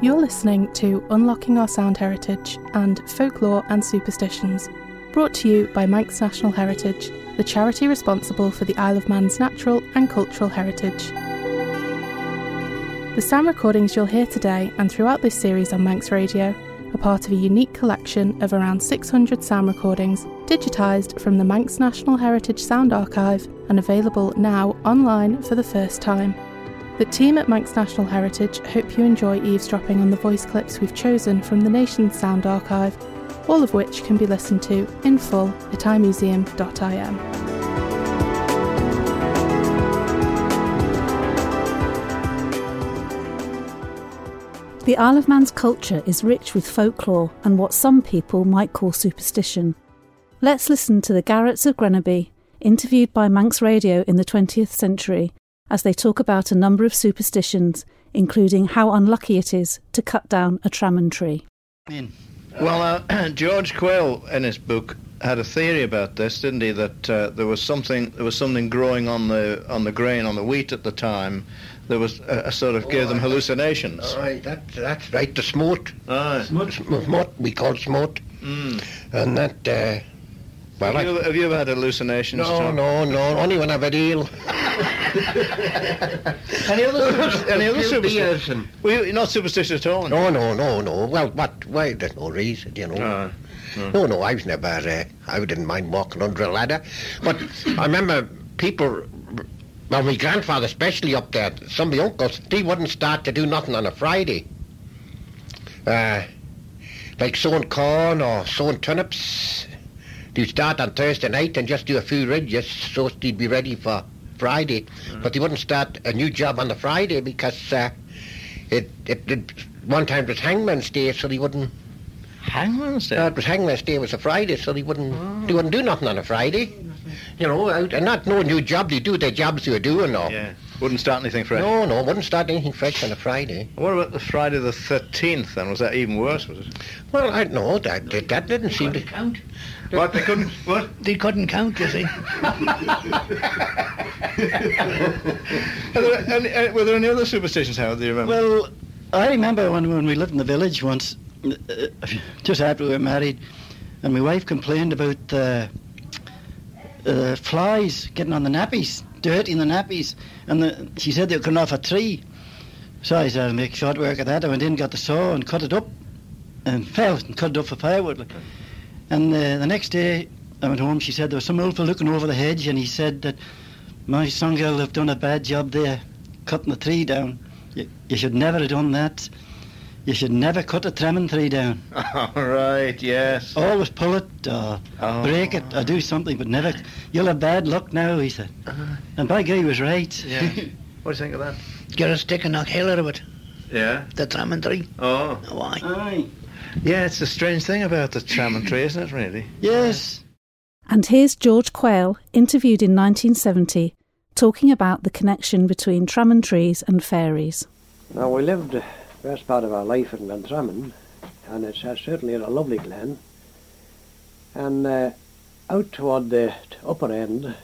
You're listening to Unlocking Our Sound Heritage and Folklore and Superstitions, brought to you by Manx National Heritage, the charity responsible for the Isle of Man's natural and cultural heritage. The sound recordings you'll hear today and throughout this series on Manx Radio are part of a unique collection of around 600 sound recordings digitised from the Manx National Heritage Sound Archive and available now online for the first time. The team at Manx National Heritage hope you enjoy eavesdropping on the voice clips we've chosen from the nation's sound archive, all of which can be listened to in full at imuseum.im. The Isle of Man's culture is rich with folklore and what some people might call superstition. Let's listen to the Garretts of Grenaby, interviewed by Manx Radio in the 20th century, as they talk about a number of superstitions, including how unlucky it is to cut down a tramman tree. Well, uh, George Quayle in his book had a theory about this, didn't he? That uh, there was something there was something growing on the on the grain on the wheat at the time. There was a, a sort of gave them hallucinations. Aye, that, that's right, the smote. Aye. Smote, we call smote. Mm. And that, uh, well, Have, you I, ever, have you ever had hallucinations? no, Tom? no, no, only when I've had ale. Any other any other Few superstitions? beers and- Well, you're not superstitious at all. No, no, no, no. Well, what? Why? There's no reason, you know. Aye. No, no, I was never. Uh, I didn't mind walking under a ladder, but I remember people. Well, my grandfather, especially up there, some of the uncles, they wouldn't start to do nothing on a Friday. Uh, like sowing corn or sowing turnips. They'd start on Thursday night and just do a few ridges so they'd be ready for Friday. But they wouldn't start a new job on the Friday because uh, it, it, it one time it was Hangman's Day, so they wouldn't Hangman's Day. uh, it was Hangman's Day it was a Friday, so they wouldn't they wouldn't do nothing on a Friday. You know, and not no new job. They do their jobs they were doing. Or, yeah. Wouldn't start anything fresh. No, no, wouldn't start anything fresh on a Friday. What about the Friday the 13th then? Was that even worse, was it? Well, I know that that, that didn't seem to. count. What, they couldn't... What? They couldn't count, you see. Are there any, uh, were there any other superstitions, Howard, do you remember? Well, I remember when, when we lived in the village once, uh, just after we were married, and my wife complained about uh, uh, flies getting on the nappies, dirtying the nappies, and the, she said they were coming off a tree. So I said, I'll make short work of that. I went in, got the saw, and cut it up, and fell and cut it up for firewood. like. And uh, the next day, I went home. She said there was some old fellow looking over the hedge, and he said that my son girl have done a bad job there, cutting the tree down. You, you should never have done that. You should never cut a trimming tree down. All right, yes. Always pull it, or Oh. break it, or do something, but never. You'll have bad luck now, he said. Uh-huh. And by God, he was right. Yeah. What do you think of that? Get a stick and knock hell out of it. Yeah. The trimming tree. Oh. Why? Aye. Yeah, it's a strange thing about the tram tree, isn't it, really? Yes. And here's George Quayle, interviewed in 1970, talking about the connection between tramman trees and fairies. Now, we lived best part of our life in Glentrammon, and it's uh, certainly a lovely glen. And uh, out toward the upper end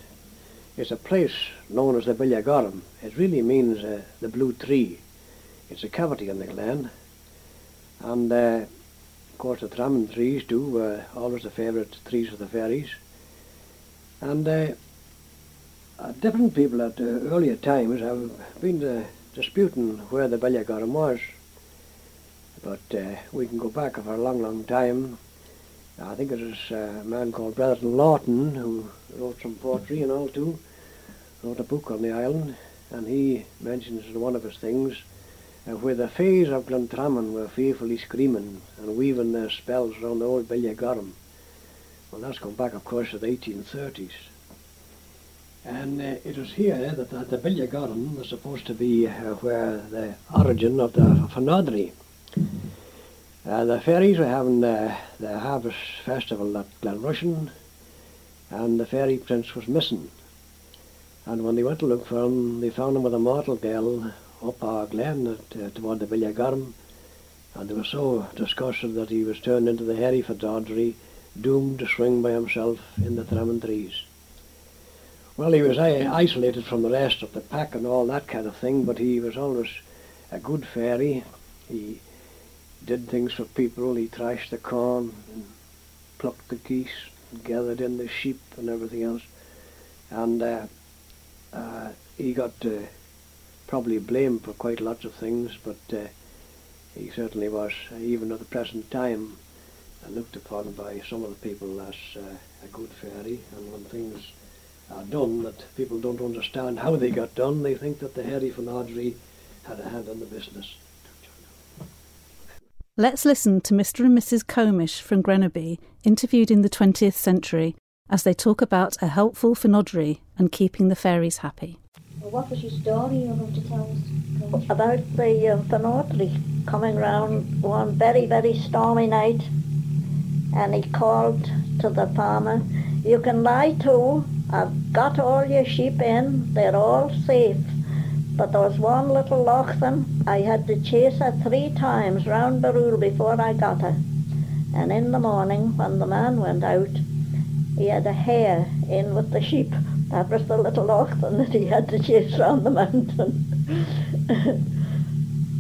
is a place known as the Billagorum. It really means uh, the blue tree. It's a cavity in the glen. And, uh, of course, the Tramman trees too were always the favourite trees of the fairies. And uh, uh, different people at uh, earlier times have been uh, disputing where the Bellagorum was. But uh, we can go back for a long, long time. I think it was uh, a man called Brethren Lawton who wrote some poetry and all too. Wrote a book on the island, and he mentions in one of his things uh, where the fays of Glentramon were fearfully screaming and weaving their spells round the old Bellagorum. Well, that's gone back, of course, to the 1830s. And uh, it was here that the, the Bellagorum was supposed to be uh, where the origin of the Fynoderee. Uh, the fairies were having uh, the harvest festival at Glenrushen, and the fairy prince was missing. And when they went to look for him, they found him with a mortal girl up our glen at, uh, toward the Bellagorum, and they were so disgusted that he was turned into the hairy Fynoderee, doomed to swing by himself in the Tramman trees. Well, he was i- isolated from the rest of the pack and all that kind of thing, but he was always a good fairy. He did things for people. He thrashed the corn and plucked the geese, and gathered in the sheep and everything else. And uh, uh, he got uh, probably blamed for quite lots of things, but uh, he certainly was, uh, even at the present time, uh, looked upon by some of the people as a good fairy. And when things are done that people don't understand how they got done, they think that the Hairy Fynoderee had a hand in the business. Let's listen to Mr. and Mrs. Comish from Grenaby, interviewed in the 20th century, as they talk about a helpful Fynoderee and keeping the fairies happy. Well, what was your story you were going to tell us? About the uh, Fynoderee coming round one very, very stormy night, and he called to the farmer, You can lie to, I've got all your sheep in, they're all safe. But there was one little Loaghtan, I had to chase her three times round Barrule before I got her. And in the morning, when the man went out, he had a hare in with the sheep. That was the little Loaghtan that he had to chase round the mountain.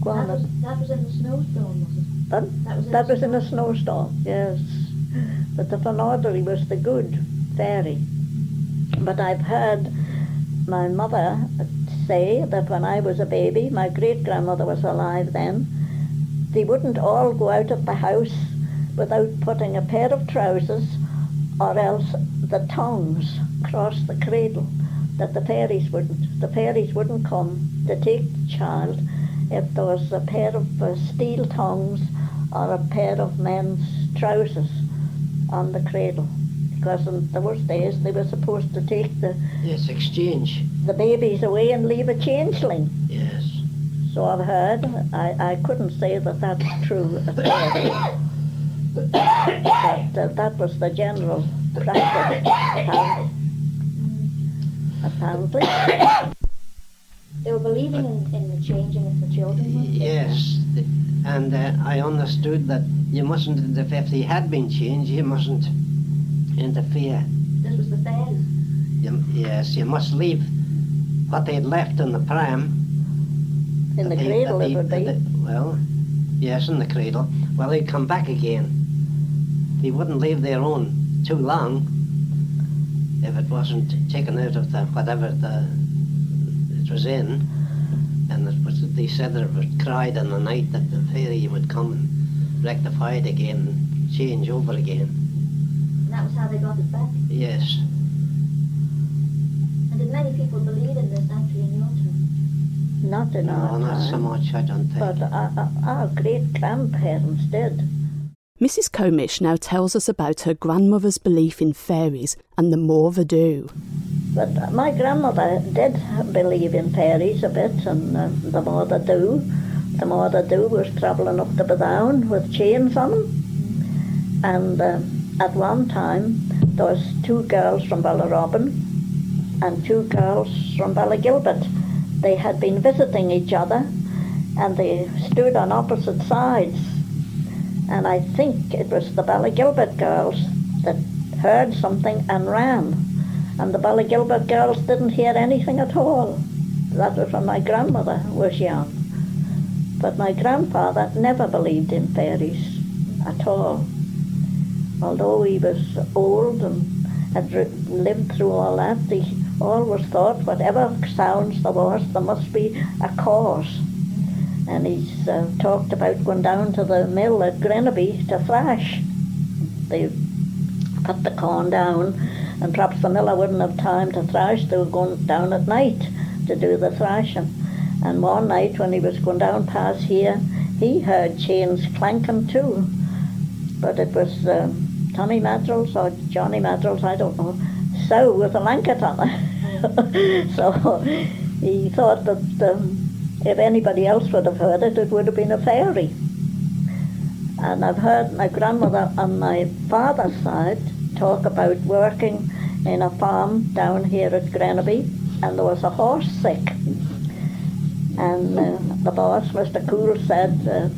That, was, that was in the snowstorm, was it? But That was in that was in a snowstorm, yes. But the Fynoderee was the good fairy. But I've heard my mother say that when I was a baby, my great grandmother was alive then, they wouldn't all go out of the house without putting a pair of trousers or else the tongs across the cradle, that the fairies wouldn't. The fairies wouldn't come to take the child if there was a pair of uh, steel tongs or a pair of men's trousers on the cradle. Because in those days they were supposed to take the, Yes, exchange. The babies away and leave a changeling. Yes. So I've heard. I, I couldn't say that that's true but uh, that was the general practice. apparently. Apparently. They were believing in, in the changing of the children. Yes. The- And uh, I understood that you mustn't, if if they had been changed, you mustn't interfere. This was the fairies. You, yes, you must leave what they'd left in the pram. In the they- cradle that it would be. they- Well, yes, in the cradle. Well, they'd come back again. They wouldn't leave their own too long if it wasn't taken out of the whatever the it was in. And it was, they said that it was cried in the night that the fairy would come and rectify it again and change over again. And that was how they got it back. Yes. And many people believe in this actually in your time? Not in No, our not so much, I don't think. But our, our- our great grandparents did. Mrs. Comish now tells us about her grandmother's belief in fairies and the Moddhey Dhoo. But my grandmother did believe in fairies a bit, and uh, the Moddhey Dhoo, the Moddhey Dhoo was travelling up to down with chains on them. And uh, at one time, there was two girls from Ballarobin and two girls from Ballagilbert. They had been visiting each other, and they stood on opposite sides. And I think it was the Ballagilbert girls that heard something and ran and the Ballagilbert girls didn't hear anything at all. That was when my grandmother was young. But my grandfather never believed in fairies at all. Although he was old and had lived through all that, he always thought whatever sounds there was, there must be a cause. And he's uh, talked about going down to the mill at Grenaby to thrash. They cut the corn down and perhaps the miller wouldn't have time to thrash. They were going down at night to do the thrashing. And one night when he was going down past here, he heard chains clanking too. But it was um, Tommy Madrells or Johnny Madrells, I don't know, so with a blanket on it. so he thought that um, if anybody else would have heard it, it would have been a fairy. And I've heard my grandmother on my father's side talk about working in a farm down here at Grenaby, and there was a horse sick. And uh, the boss, Mr. Cool, said, uh,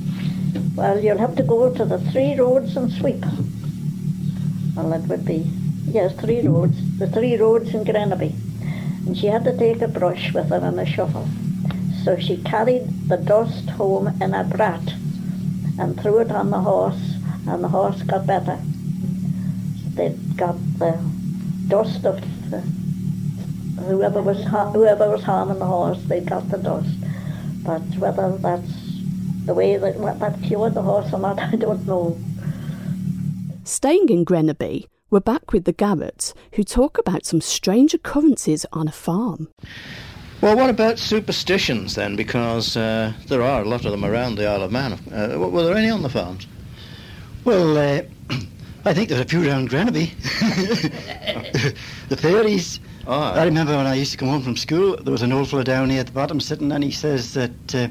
well, you'll have to go to the three roads and sweep. Well, it would be, yes, three roads, the three roads in Grenaby. And she had to take a brush with her and a shovel. So she carried the dust home in a brat and threw it on the horse, and the horse got better. They got the dust of the, whoever was whoever was harming the horse. They got the dust, but whether that's the way that that cured the horse or not, I don't know. Staying in Grenaby, we're back with the Garretts, who talk about some strange occurrences on a farm. Well, what about superstitions then? Because uh, there are a lot of them around the Isle of Man. Uh, were there any on the farms? Well, uh, I think there's a few around Grenaby. the fairies. Oh, I remember when I used to come home from school, there was an old fellow down here at the bottom sitting, and he says that uh,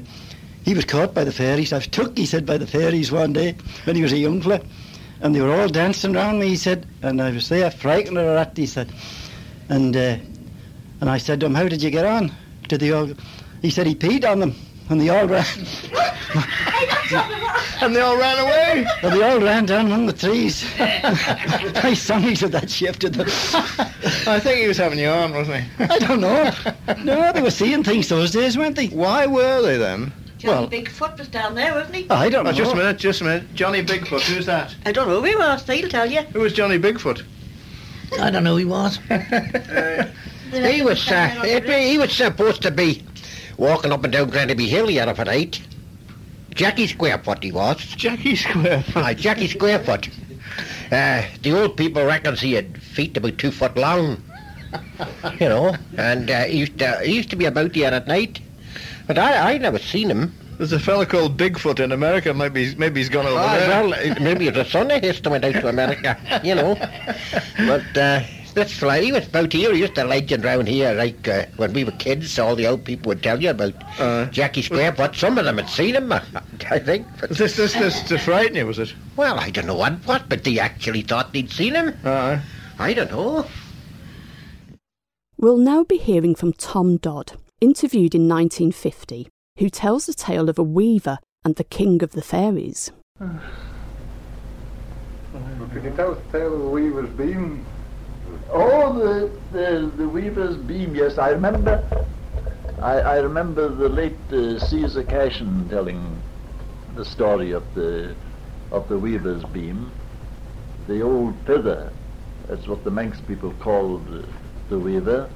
he was caught by the fairies. I was took, he said, by the fairies one day when he was a young fellow and they were all dancing around me, he said, and I was there frightened her at, he said. And uh, and I said to him, how did you get on? Did they all... He said he peed on them, and they all ran... and they all ran away? And they all ran down on the trees. I songs of that shifted them. I think he was having you on, wasn't he? I don't know. No, they were seeing things those days, weren't they? Why were they then? Johnny well, Bigfoot was down there, wasn't he? I don't know. Oh, just a minute, just a minute. Johnny Bigfoot, who's that? I don't know who he was, he'll tell you. Who was Johnny Bigfoot? I don't know who he was. he was uh, he was supposed to be walking up and down Grenaby Hill here of at eight. Jackie Squarefoot he was. Jackie Squarefoot? Aye, Jackie Squarefoot. Uh, the old people reckons he had feet about two foot long. you know, and uh, he, used to, he used to be about here at night. But I, I never seen him. There's a fellow called Bigfoot in America. Maybe maybe he's gone over oh, there. Well, maybe it's a son of his that went out to America, you know. But uh, that's fly. He was about here. He used to legend round here, like uh, when we were kids. All the old people would tell you about uh, Jackie Square. But some of them had seen him, I, I think. But, this this this to frighten you, was it? Well, I don't know what, what, but they actually thought they'd seen him. Uh, I don't know. We'll now be hearing from Tom Dodd interviewed in 1950, who tells the tale of a weaver and the king of the fairies. Well, can you tell the tale of the weaver's beam? Oh, the, the, the weaver's beam, yes, I remember. I, I remember the late uh, Caesar Cashin telling the story of the of the weaver's beam. The old pither, that's what the Manx people called the weaver,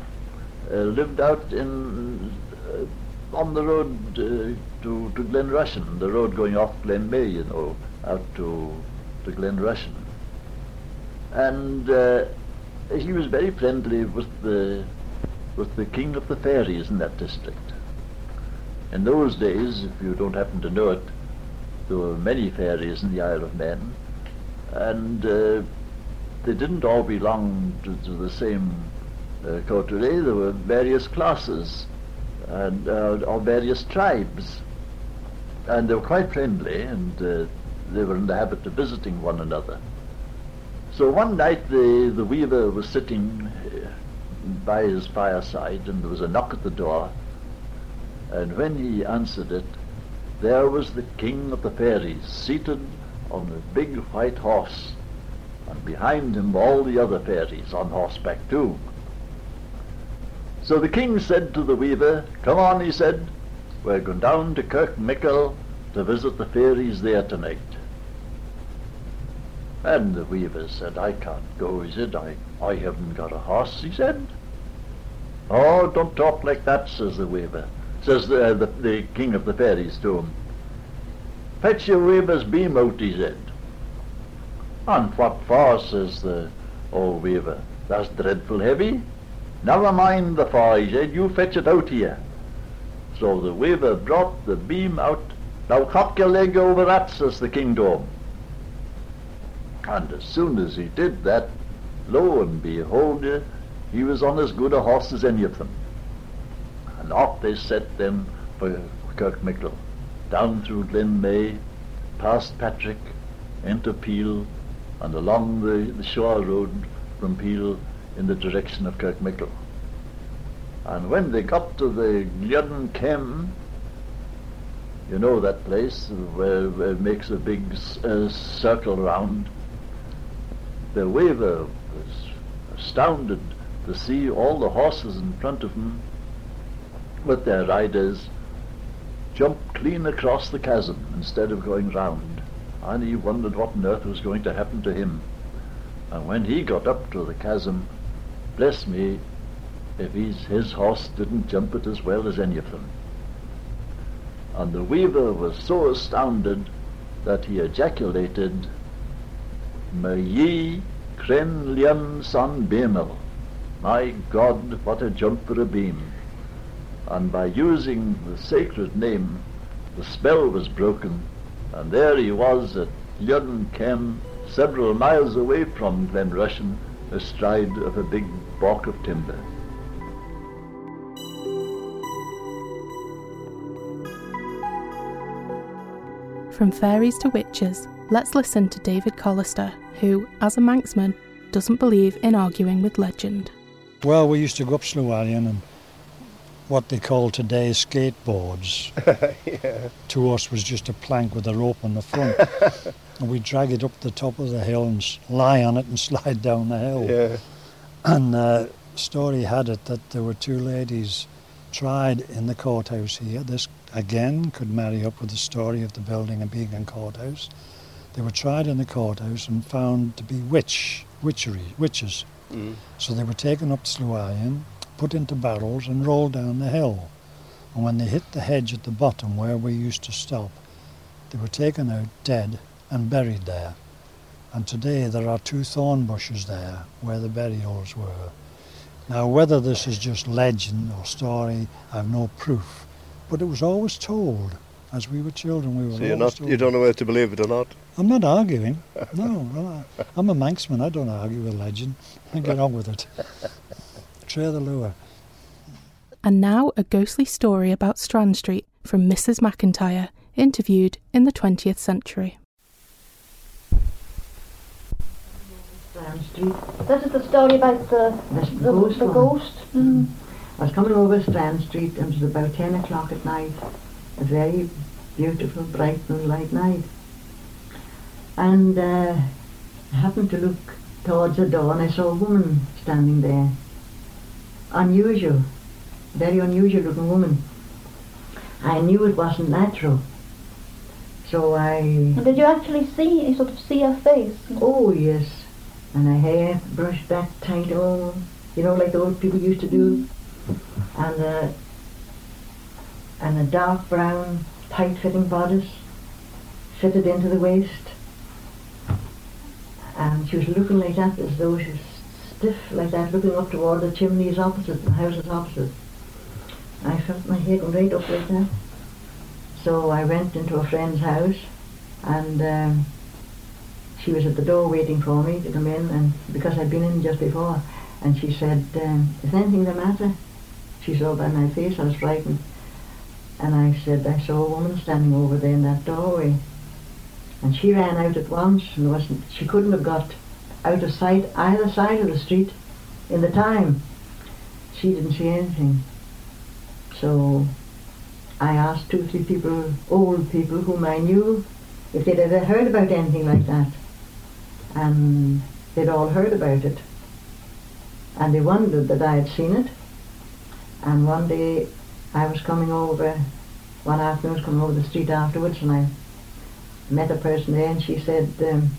lived out in uh, on the road uh, to to Glenrushen, the road going off Glenmay, you know, out to to Glenrushen. And he was very friendly with the with the king of the fairies in that district. In those days, if you don't happen to know it, there were many fairies in the Isle of Man, and uh, they didn't all belong to, to the same uh, coterie, there were various classes and uh, of various tribes, and they were quite friendly, and uh, they were in the habit of visiting one another. So one night the, the weaver was sitting uh, by his fireside, and there was a knock at the door, and when he answered it, there was the king of the fairies seated on a big white horse, and behind him all the other fairies on horseback too. So the king said to the weaver, Come on, he said, we're going down to Kirkmichael to visit the fairies there tonight. And the weaver said, I can't go, he said, I, I haven't got a horse, he said. Oh, don't talk like that, says the weaver, says the, uh, the, the king of the fairies to him. Fetch your weaver's beam out, he said. And what for, says the old weaver, that's dreadful heavy. Never mind the fire, he said, you fetch it out here. So the weaver brought the beam out. Now cock your leg over that, says the king to him. And as soon as he did that, lo and behold, he was on as good a horse as any of them. And off they set then for Kirkmichael, down through Glenmay, past Patrick, into Peel, and along the, the shore road from Peel in the direction of Kirkmichael. And when they got to the Gliodan Kem, you know that place where, where it makes a big uh, circle round, the weaver was astounded to see all the horses in front of him with their riders jump clean across the chasm instead of going round. and he wondered what on earth was going to happen to him. And when he got up to the chasm, bless me, if his, horse didn't jump it as well as any of them. And the weaver was so astounded that he ejaculated, Me cren liam san bemel. My God, what a jump for a beam. And by using the sacred name, the spell was broken, and there he was at Llyn Kem, several miles away from Glen Rushen, astride of a big balk of timber. From fairies to witches, let's listen to David Collister, who, as a Manxman, doesn't believe in arguing with legend. Well, we used to go up Slieau Whallian and um, what they call today skateboards. yeah. To us was just a plank with a rope on the front. and we drag it up the top of the hill and lie on it and slide down the hill. Yeah. And uh, story had it that there were two ladies tried in the courthouse here. This again could marry up with the story of the building and being a courthouse. They were tried in the courthouse and found to be witch, witchery, witches. Mm. So they were taken up to Slieau Whallian, put into barrels and rolled down the hill. And when they hit the hedge at the bottom where we used to stop, they were taken out dead and buried there. And today there are two thorn bushes there where the burials were. Now, whether this is just legend or story, I have no proof. But it was always told. As we were children, we were So you're not, told. you don't know whether to believe it or not. I'm not arguing. No, I'm a Manxman. I don't argue with legend. I get on with it. Traa dy liooar. And now a ghostly story about Strand Street from Mrs. McIntyre, interviewed in the 20th century. Strand Street. This is the story about the That's the, the, ghost the ghost. Mm. I was coming over Strand Street and it was about 10 o'clock at night. A very beautiful, bright moonlight night. And uh, I happened to look towards the door and I saw a woman standing there. Unusual, very unusual looking woman. I knew it wasn't natural. So I And did you actually see, you sort of see her face? Oh yes, and her hair brushed back tight on, you know, like the old people used to do, mm. and a and a dark brown tight-fitting bodice fitted into the waist, and she was looking like that as though she was stiff like that, looking up toward the chimneys opposite, the houses opposite. I felt my head right up like that. So I went into a friend's house, and. Um, she was at the door waiting for me to come in, and because I'd been in just before, and she said, um, "Is anything the matter?" She saw by my face I was frightened, and I said, "I saw a woman standing over there in that doorway," and she ran out at once, and wasn't she couldn't have got out of sight either side of the street in the time. She didn't see anything, so I asked two, three people, old people whom I knew, if they'd ever heard about anything like that and they'd all heard about it. And they wondered that I had seen it. And one day I was coming over, one afternoon I was coming over the street afterwards and I met a person there and she said, um,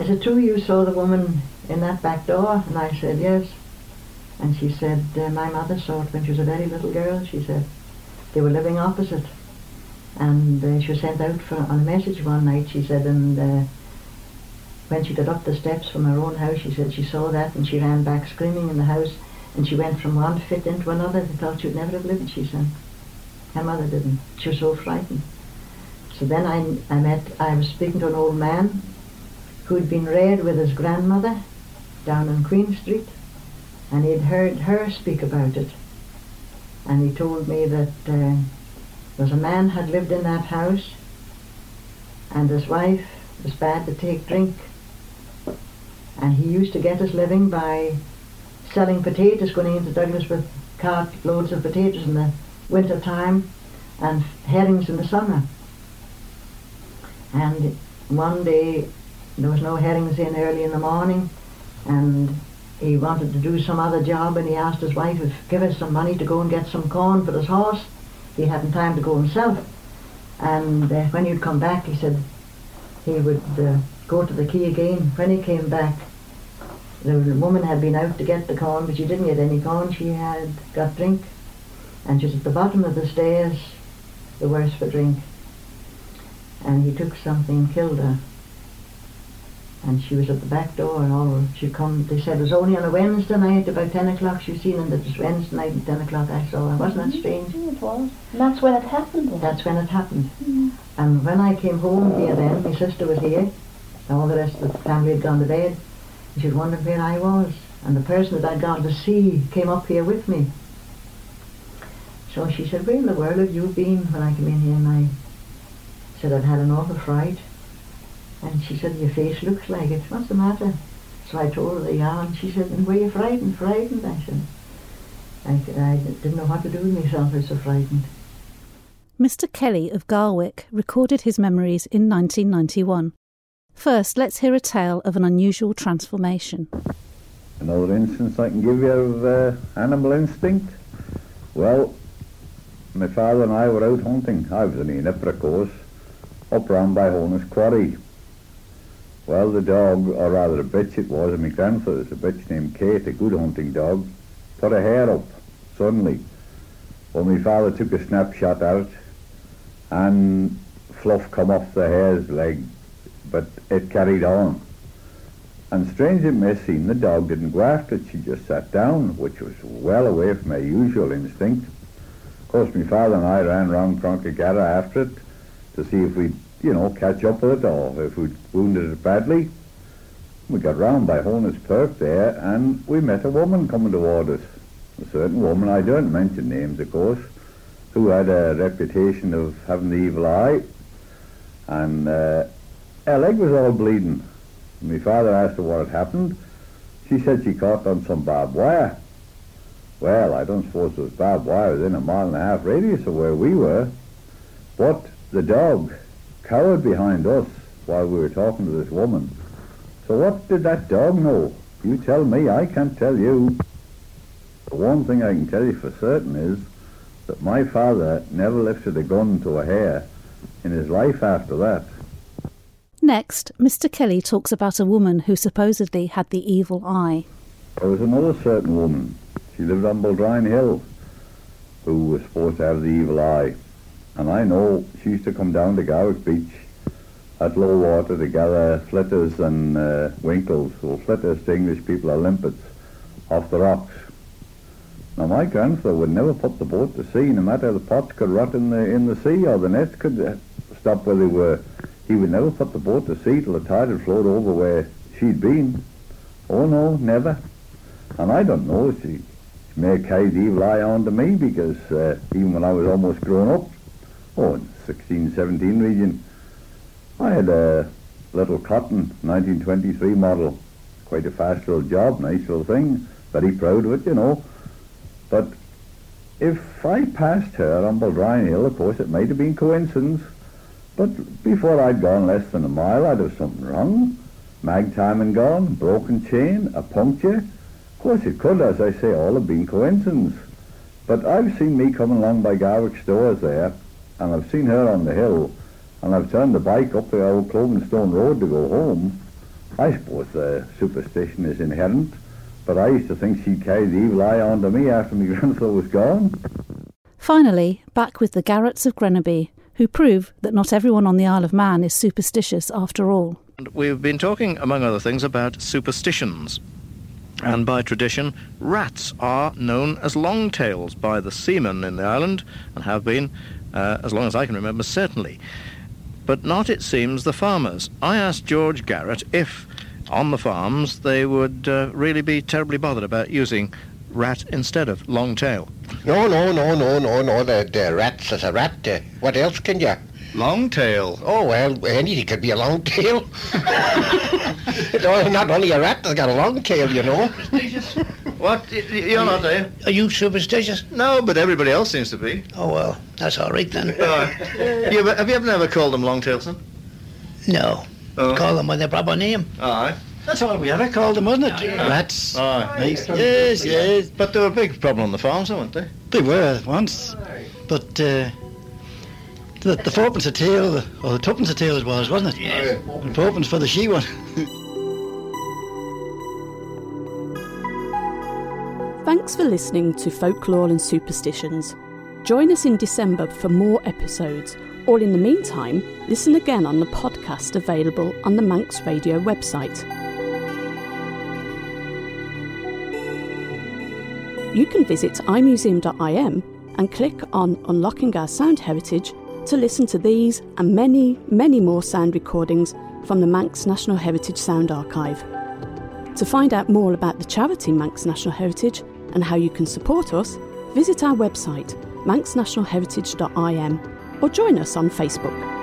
is it true you saw the woman in that back door? And I said, yes. And she said, uh, my mother saw it when she was a very little girl, she said. They were living opposite. And uh, she was sent out for, on a message one night, she said, and uh, when she got up the steps from her own house, she said she saw that and she ran back screaming in the house and she went from one fit into another. They thought she'd never have lived, she said. Her mother didn't. She was so frightened. So then I, I met, I was speaking to an old man who'd been reared with his grandmother down on Queen Street and he'd heard her speak about it. And he told me that uh, there was a man had lived in that house and his wife was bad to take drink and he used to get his living by selling potatoes, going into Douglas with cart loads of potatoes in the winter time and herrings in the summer. And one day there was no herrings in early in the morning and he wanted to do some other job and he asked his wife if give us some money to go and get some corn for his horse. He hadn't time to go himself. And uh, when he'd come back, he said he would uh, go to the key again. When he came back, the woman had been out to get the corn, but she didn't get any corn. She had got drink, and she was at the bottom of the stairs, the worse for drink. And he took something, killed her. And she was at the back door, and all she'd come. They said it was only on a Wednesday night, about ten o'clock. She was seen, and it was Wednesday night at ten o'clock. I saw her. Wasn't that strange? It was. And that's when it happened. then. That's when it happened. Mm. And when I came home here then, my sister was here, and all the rest of the family had gone to bed. And she was wondering where I was. And the person that I'd gone to see came up here with me. So she said, where in the world have you been when I came in here? And I said, I've had an awful fright. And she said, your face looks like it. What's the matter? So I told her the yarn. She said, and were you frightened? Frightened? I said, I said, I didn't know what to do with myself. I was so frightened. Mr. Kelly of Garwick recorded his memories in 1991. First, let's hear a tale of an unusual transformation. Another instance I can give you of uh, animal instinct. Well, my father and I were out hunting. I was only in Ypres, of course, up round by Horner's Quarry. Well, the dog, or rather a bitch it was, and my grandfather's a bitch named Kate, a good hunting dog, put a hair up suddenly. Well, my father took a snapshot at it, and fluff come off the hare's leg, but it carried on. And strange it may seem, the dog didn't go after it, she just sat down, which was well away from her usual instinct. Of course, my father and I ran round Cronkagarra after it to see if we'd, you know, catch up with it or if we'd wounded it badly. We got round by Horner's Perk there and we met a woman coming toward us. A certain woman, I don't mention names, of course, who had a reputation of having the evil eye. And uh, her leg was all bleeding. My father asked her what had happened. She said she caught on some barbed wire. Well, I don't suppose there was barbed wire within a mile and a half radius of where we were. But the dog cowered behind us while we were talking to this woman. So what did that dog know? You tell me, I can't tell you. The one thing I can tell you for certain is that my father never lifted a gun to a hare in his life after that. Next, Mr. Kelly talks about a woman who supposedly had the evil eye. There was another certain woman. She lived on Baldrine Hill who was supposed to have the evil eye. And I know she used to come down to Garwick Beach at low water to gather flitters and uh, winkles, or flitters to English people are limpets, off the rocks. Now my grandfather would never put the boat to sea, no matter the pots could rot in the in the sea or the nets could uh, stop where they were. He would never put the boat to sea till the tide had flowed over where she'd been. Oh no, never. And I don't know, she, she may have carried the evil eye on to me because uh, even when I was almost grown up, oh, in 16, 17 region, I had a little cotton 1923 model. Quite a fast little job, nice little thing. Very proud of it, you know. But if I passed her on Baldrine Hill, of course it might have been coincidence. But before I'd gone less than a mile, I'd have something wrong. Mag time and gone, broken chain, a puncture. Of course it could, as I say, all have been coincidence. But I've seen me coming along by Garwick stores there, and I've seen her on the hill, and I've turned the bike up the old Clovenstone Road to go home. I suppose the superstition is inherent, but I used to think she'd carry the evil eye onto me after my grandfather was gone. Finally, back with the Garretts of Grenaby, who prove that not everyone on the Isle of Man is superstitious after all. We've been talking, among other things, about superstitions. And by tradition, rats are known as longtails by the seamen in the island, and have been, uh, as long as I can remember, certainly. But not, it seems, the farmers. I asked George Garrett if, on the farms, they would uh, really be terribly bothered about using rat instead of longtail. No, no, no, no, no, no. The, the rat's is a rat. Uh, what else can you? Longtail. Oh, well, anything could be a long tail. no, not only a rat has got a long tail, you know. What? Y- y- You're not, are you? Are you superstitious? No, but everybody else seems to be. Oh, well, that's all right then. You ever- have you ever never called them longtails, son? No. Oh. Call them by their proper name. Aye. That's all we ever called them, wasn't it? Rats. Aye. Nice. Yes, yes. But they were a big problem on the farms, weren't they? They were once. But uh, the, the fourpence a tail, or the tuppence a tail it was, wasn't it? Yes. And fourpence for the she one. Thanks for listening to Folklore and Superstitions. Join us in December for more episodes, or in the meantime, listen again on the podcast available on the Manx Radio website. You can visit imuseum.im and click on Unlocking Our Sound Heritage to listen to these and many, many more sound recordings from the Manx National Heritage Sound Archive. To find out more about the charity Manx National Heritage and how you can support us, visit our website manxnationalheritage.im or join us on Facebook.